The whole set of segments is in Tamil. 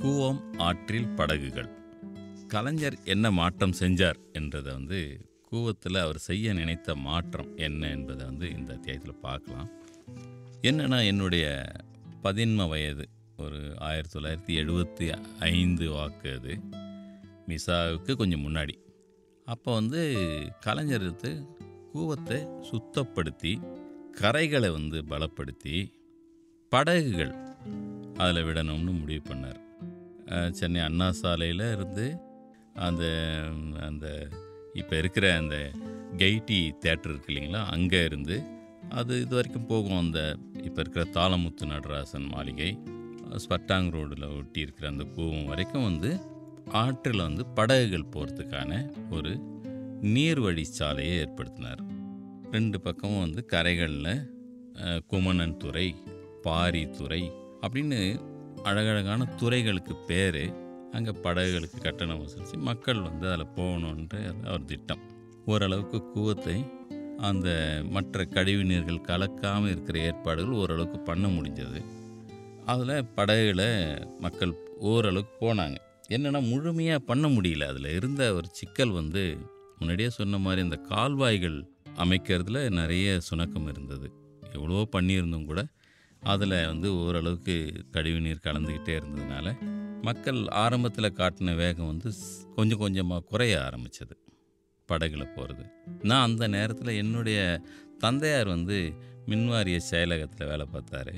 கூவம் ஆற்றில் படகுகள். கலைஞர் என்ன மாற்றம் செஞ்சார் என்றதை வந்து கூவத்தில் அவர் செய்ய நினைத்த மாற்றம் என்ன என்பதை வந்து இந்த அத்தியாயத்தில் பார்க்கலாம். என்னென்னா என்னுடைய பதின்ம வயது ஒரு ஆயிரத்தி தொள்ளாயிரத்தி எழுபத்தி ஐந்து வாக்கு அது. மிசாவுக்கு கொஞ்சம் முன்னாடி. அப்போ வந்து கலைஞர் வந்து கூவத்தை சுத்தப்படுத்தி கரைகளை வந்து பலப்படுத்தி படகுகள் அதில் விடணும்னு முடிவு பண்ணார். சென்னை அண்ணா சாலையில் இருந்து அந்த அந்த இப்போ இருக்கிற அந்த கெய்டி தேட்டர் இருக்கு இல்லைங்களா? அங்கே இருந்து அது இது வரைக்கும் போகும். அந்த இப்போ இருக்கிற தாளமுத்து நடராசன் மாளிகை ஸ்பட்டாங் ரோடில் ஒட்டி இருக்கிற அந்த கூவம் வரைக்கும் வந்து ஆற்றில் வந்து படகுகள் போகிறதுக்கான ஒரு நீர்வழி சாலையை ஏற்படுத்தினார். ரெண்டு பக்கமும் வந்து கரைகளில் குமணன் துறை பாரி துறை அப்படின்னு அழகழகான துறைகளுக்கு பேர் அங்கே படகுகளுக்கு கட்டணம் வசூலித்து மக்கள் வந்து அதில் போகணுன்ற அவர் திட்டம். ஓரளவுக்கு கூவத்தை அந்த மற்ற கழிவு நீர்கள் கலக்காமல் இருக்கிற ஏற்பாடுகள் ஓரளவுக்கு பண்ண முடிஞ்சது. அதில் படகுல மக்கள் ஓரளவுக்கு போனாங்க. என்னென்னா முழுமையாக பண்ண முடியல. அதில் இருந்த ஒரு சிக்கல் வந்து முன்னாடியே சொன்ன மாதிரி இந்த கால்வாய்கள் அமைக்கிறதுல நிறைய சுணக்கம் இருந்தது. எவ்வளோ பண்ணியிருந்தும் கூட அதில் வந்து ஓரளவுக்கு கழிவு நீர் கலந்துக்கிட்டே இருந்ததுனால மக்கள் ஆரம்பத்தில் காட்டின வேகம் வந்து கொஞ்சம் கொஞ்சமாக குறைய ஆரம்பித்தது படகுல போகிறது நான் அந்த நேரத்தில் என்னுடைய தந்தையார் வந்து மின்வாரிய செயலகத்தில் வேலை பார்த்தாரு.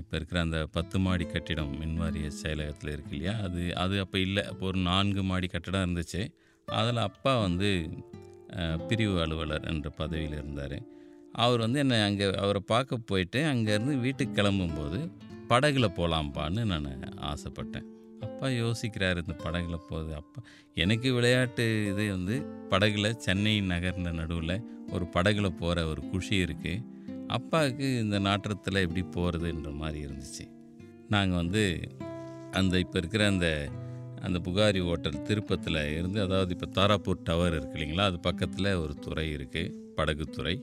இப்போ இருக்கிற அந்த பத்து மாடி கட்டிடம் மின்வாரிய செயலகத்தில் இருக்கு இல்லையா? அது அது அப்போ இல்லை. அப்போ ஒரு நான்கு மாடி கட்டிடம் இருந்துச்சு. அதில் அப்பா வந்து பிரிவு அலுவலர் என்ற பதவியில் இருந்தார். அவர் வந்து என்னை அங்கே அவரை பார்க்க போயிட்டு அங்கேருந்து வீட்டுக்கு கிளம்பும்போது படகுல போகலாம்ப்பான்னு நான் ஆசைப்பட்டேன். அப்பா யோசிக்கிறார் இந்த படகுல போகுது. அப்பா எனக்கு விளையாட்டு இது வந்து படகுல சென்னை நகர்ந்த நடுவில் ஒரு படகுல போகிற ஒரு குஷி இருக்குது அப்பாவுக்கு இந்த நாற்றத்தில் எப்படி போகிறதுன்ற மாதிரி இருந்துச்சு. நாங்கள் வந்து அந்த இப்போ இருக்கிற அந்த அந்த புகாரி ஹோட்டல் திருப்பத்தில் இருந்து அதாவது இப்போ தாராப்பூர் டவர் இருக்கு இல்லைங்களா? அது பக்கத்தில் ஒரு துறை இருக்குது படகுத்துறை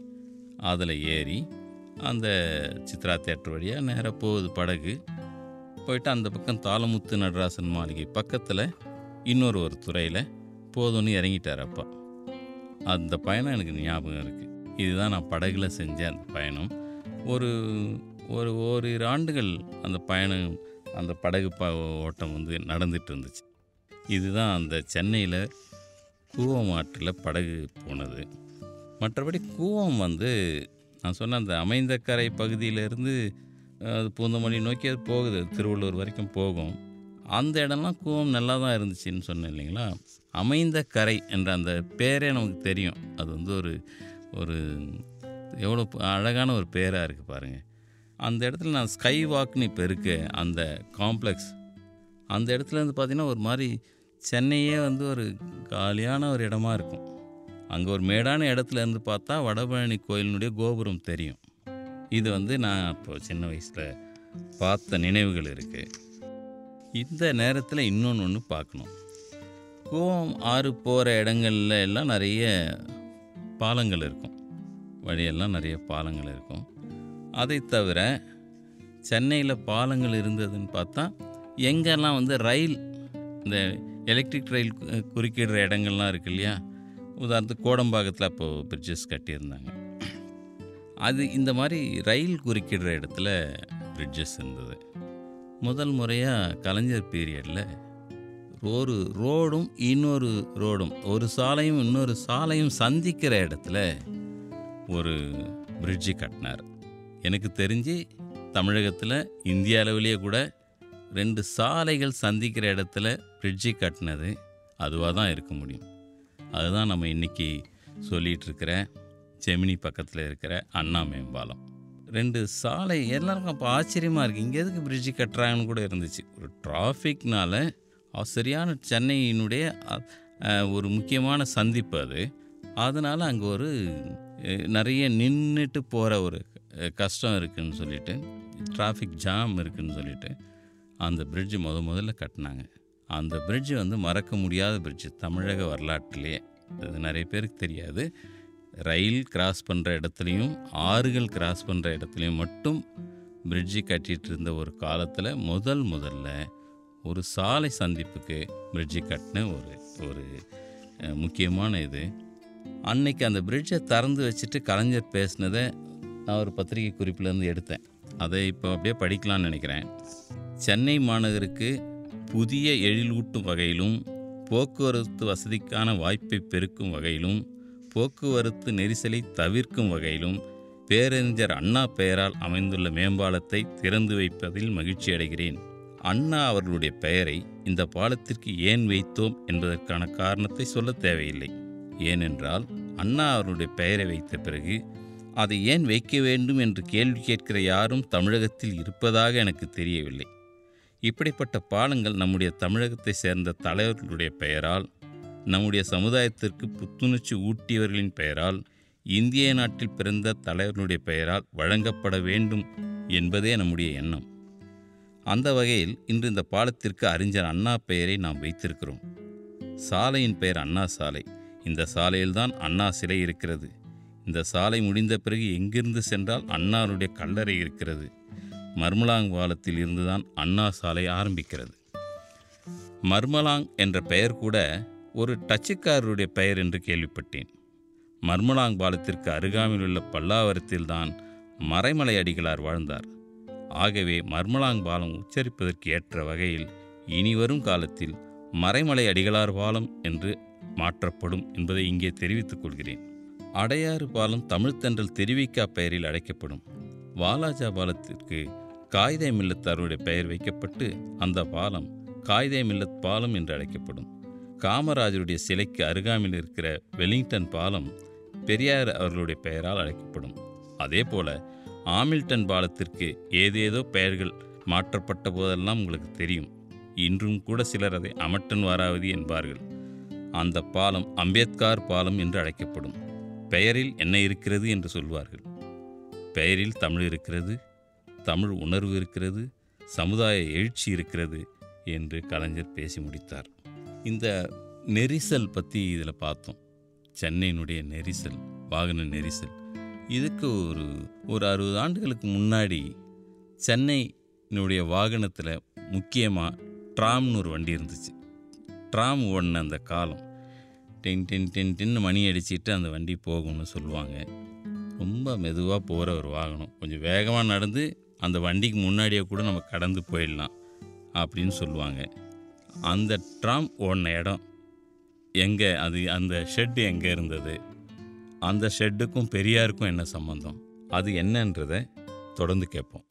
அதில் ஏறி அந்த சித்ரா தேட்டர் வழியாக நேராக போகுது படகு. போயிட்டு அந்த பக்கம் தாளமுத்து நடராசன் மாளிகை பக்கத்தில் இன்னொரு ஒரு துறையில் போதும்னு இறங்கிட்டார் அப்பா. அந்த பயணம் எனக்கு ஞாபகம் இருக்குது இதுதான் நான் படகுல செஞ்ச அந்த பயணம். ஒரு ஒரு ஓரிரு ஆண்டுகள் அந்த பயணம் அந்த படகு ப ஓட்டம் வந்து நடந்துட்டு இருந்துச்சு. இதுதான் அந்த சென்னையில் கூவம் ஆற்றில் படகு போனது. மற்றபடி கூவம் வந்து நான் சொன்ன அந்த அமைந்த கரை பகுதியிலேருந்து அது பூந்தமல்லி நோக்கி அது போகுது. திருவள்ளூர் வரைக்கும் போகும். அந்த இடம்லாம் கூவம் நல்லா தான் இருந்துச்சுன்னு சொன்னேன் இல்லைங்களா? அமைந்த கரை என்ற அந்த பேரே நமக்கு தெரியும். அது வந்து ஒரு ஒரு எவ்வளோ அழகான ஒரு பேராக இருக்குது பாருங்கள் அந்த இடத்துல நான் ஸ்கை வாக்னு இப்போ இருக்குது அந்த காம்ப்ளெக்ஸ் அந்த இடத்துல பார்த்திங்கன்னா ஒரு மாதிரி சென்னையே வந்து ஒரு காலியான ஒரு இடமா இருக்கும். அங்கே ஒரு மேடான இடத்துல இருந்து பார்த்தா வடபழனி கோயிலினுடைய கோபுரம் தெரியும். இது வந்து நான் இப்போ சின்ன வயசில் பார்த்த நினைவுகள் இருக்குது இந்த நேரத்தில் இன்னொன்று ஒன்று பார்க்கணும். கோவம் ஆறு போகிற இடங்கள்ல எல்லாம் நிறைய பாலங்கள் இருக்கும். வழியெல்லாம் நிறைய பாலங்கள் இருக்கும். அதை தவிர சென்னையில் பாலங்கள் இருந்ததுன்னு பார்த்தா எங்கெல்லாம் வந்து ரயில் இந்த எலக்ட்ரிக் ரயில் குறுக்கிடுற இடங்கள்லாம் இருக்கு இல்லையா? உதாரணத்துக்கு கோடம்பாக்கத்தில் அப்போது பிரிட்ஜஸ் கட்டியிருந்தாங்க. அது இந்த மாதிரி ரயில் குறுக்கிடுற இடத்துல பிரிட்ஜஸ் இருந்தது. முதல் முறையாக கலைஞர் பீரியடில் ஒரு ரோடும் இன்னொரு ரோடும் ஒரு சாலையும் இன்னொரு சாலையும் சந்திக்கிற இடத்துல ஒரு பிரிட்ஜு கட்டினார். எனக்கு தெரிஞ்சு தமிழகத்தில் இந்திய அளவிலேயே கூட ரெண்டு சாலைகள் சந்திக்கிற இடத்துல பிரிட்ஜி கட்டினது அதுவாக தான் இருக்க முடியும். அதுதான் நம்ம இன்றைக்கி சொல்லிகிட்ருக்கிற செமினி ஜெமினி பக்கத்தில் இருக்கிற அண்ணா மேம்பாலம். ரெண்டு சாலை எல்லாருக்கும் அப்போ ஆச்சரியமாக இருக்குது இங்கே எதுக்கு பிரிட்ஜு கட்டுறாங்கன்னு கூட இருந்துச்சு. ஒரு டிராஃபிக்னால் சரியான சென்னையினுடைய ஒரு முக்கியமான சந்திப்பு அது. அதனால் அங்கே ஒரு நிறைய நின்றுட்டு போகிற ஒரு கஷ்டம் இருக்குன்னு சொல்லிட்டு டிராஃபிக் ஜாம் இருக்குதுன்னு சொல்லிட்டு அந்த பிரிட்ஜு முத முதல்ல கட்டினாங்க. அந்த பிரிட்ஜு வந்து மறக்க முடியாத பிரிட்ஜு தமிழக வரலாற்றிலேயே அது நிறைய பேருக்கு தெரியாது. ரயில் கிராஸ் பண்ணுற இடத்துலையும் ஆறுகள் கிராஸ் பண்ணுற இடத்துலையும் மட்டும் பிரிட்ஜு கட்டிகிட்டு இருந்த ஒரு காலத்தில் முதல் முதல்ல ஒரு சாலை சந்திப்புக்கு பிரிட்ஜு கட்டின ஒரு ஒரு முக்கியமான இது. அன்னைக்கு அந்த பிரிட்ஜை திறந்து வச்சுட்டு கலைஞர் பேசினதை நான் ஒரு பத்திரிகை குறிப்பிலேருந்து எடுத்தேன். அதை இப்போ அப்படியே படிக்கலாம்னு நினைக்கிறேன். சென்னை மாநகருக்கு புதிய எழிலூட்டும் வகையிலும் போக்குவரத்து வசதிக்கான வாய்ப்பை பெருக்கும் வகையிலும் போக்குவரத்து நெரிசலை தவிர்க்கும் வகையிலும் பேரறிஞர் அண்ணா பெயரால் அமைந்துள்ள மேம்பாலத்தை திறந்து வைப்பதில் மகிழ்ச்சி அடைகிறேன். அண்ணா அவர்களுடைய பெயரை இந்த பாலத்திற்கு ஏன் வைத்தோம் என்பதற்கான காரணத்தை சொல்ல தேவையில்லை. ஏனென்றால் அண்ணா அவர்களுடைய பெயரை வைத்த பிறகு அதை ஏன் வைக்க வேண்டும் என்று கேள்வி கேட்கிற யாரும் தமிழகத்தில் இருப்பதாக எனக்கு தெரியவில்லை. இப்படிப்பட்ட பாலங்கள் நம்முடைய தமிழகத்தை சேர்ந்த தலைவர்களுடைய பெயரால் நம்முடைய சமுதாயத்திற்கு புத்துணர்ச்சி ஊட்டியவர்களின் பெயரால் இந்திய நாட்டில் பிறந்த தலைவர்களுடைய பெயரால் வழங்கப்பட வேண்டும் என்பதே நம்முடைய எண்ணம். அந்த வகையில் இன்று இந்த பாலத்திற்கு அறிஞர் அண்ணா பெயரை நாம் வைத்திருக்கிறோம். சாலையின் பெயர் அண்ணா சாலை. இந்த சாலையில்தான் அண்ணா சிலை இருக்கிறது. இந்த சாலை முடிந்த பிறகு எங்கிருந்து சென்றால் அண்ணாருடைய கல்லறை இருக்கிறது. மர்மலாங் பாலத்தில் இருந்துதான் அண்ணா சாலை ஆரம்பிக்கிறது. மர்மலாங் என்ற பெயர் கூட ஒரு டச்சுக்காரருடைய பெயர் என்று கேள்விப்பட்டேன். மர்மலாங் பாலத்திற்கு அருகாமையில் உள்ள பல்லாவரத்தில்தான் மறைமலை அடிகளார் வாழ்ந்தார். ஆகவே மர்மலாங் பாலம் உச்சரிப்பதற்கு ஏற்ற வகையில் இனிவரும் காலத்தில் மறைமலை அடிகளார் பாலம் என்று மாற்றப்படும் என்பதை இங்கே தெரிவித்துக் கொள்கிறேன். அடையாறு பாலம் தமிழ்த்தன்றல் தெரிவிக்கா பெயரில் அழைக்கப்படும். வாலாஜா பாலத்திற்கு காயிதே மில்லத் அவருடைய பெயர் வைக்கப்பட்டு அந்த பாலம் காயிதே மில்லத் பாலம் என்று அழைக்கப்படும். காமராஜருடைய சிலைக்கு அருகாமையில் இருக்கிற வெலிங்டன் பாலம் பெரியார் அவர்களுடைய பெயரால் அழைக்கப்படும். அதேபோல ஆமில்டன் பாலத்திற்கு ஏதேதோ பெயர்கள் மாற்றப்பட்ட போதெல்லாம் உங்களுக்கு தெரியும். இன்றும் கூட சிலர் அதை அமட்டன் வாராவதி என்பார்கள். அந்த பாலம் அம்பேத்கார் பாலம் என்று அழைக்கப்படும். பெயரில் என்ன இருக்கிறது என்று சொல்வார்கள். பெயரில் தமிழ் இருக்கிறது தமிழ் உணர்வு இருக்கிறது சமுதாய எழுச்சி இருக்கிறது என்று கலைஞர் பேசி முடித்தார். இந்த நெரிசல் பற்றி இதில் பார்த்தோம். சென்னையினுடைய நெரிசல் வாகன நெரிசல். இதுக்கு ஒரு ஒரு அறுபது ஆண்டுகளுக்கு முன்னாடி சென்னையினுடைய வாகனத்தில் முக்கியமாக ட்ராம்னு ஒரு வண்டி இருந்துச்சு. ட்ராம் ஓடின அந்த காலம். டென் டென் டென் டென்னு மணி அடிச்சிட்டு அந்த வண்டி போகும்னு சொல்லுவாங்க. ரொம்ப மெதுவாக போகிற ஒரு வாகனம். கொஞ்சம் வேகமாக நடந்து அந்த வண்டிக்கு முன்னாடியே கூட நம்ம கடந்து போயிடலாம் அப்படின்னு சொல்லுவாங்க. அந்த ட்ராம் ஓடின இடம் எங்கே? அது அந்த ஷெட்டு எங்கே இருந்தது? அந்த ஷெட்டுக்கும் பெரியாருக்கும் என்ன சம்பந்தம்? அது என்னன்றதை தொடர்ந்து கேட்போம்.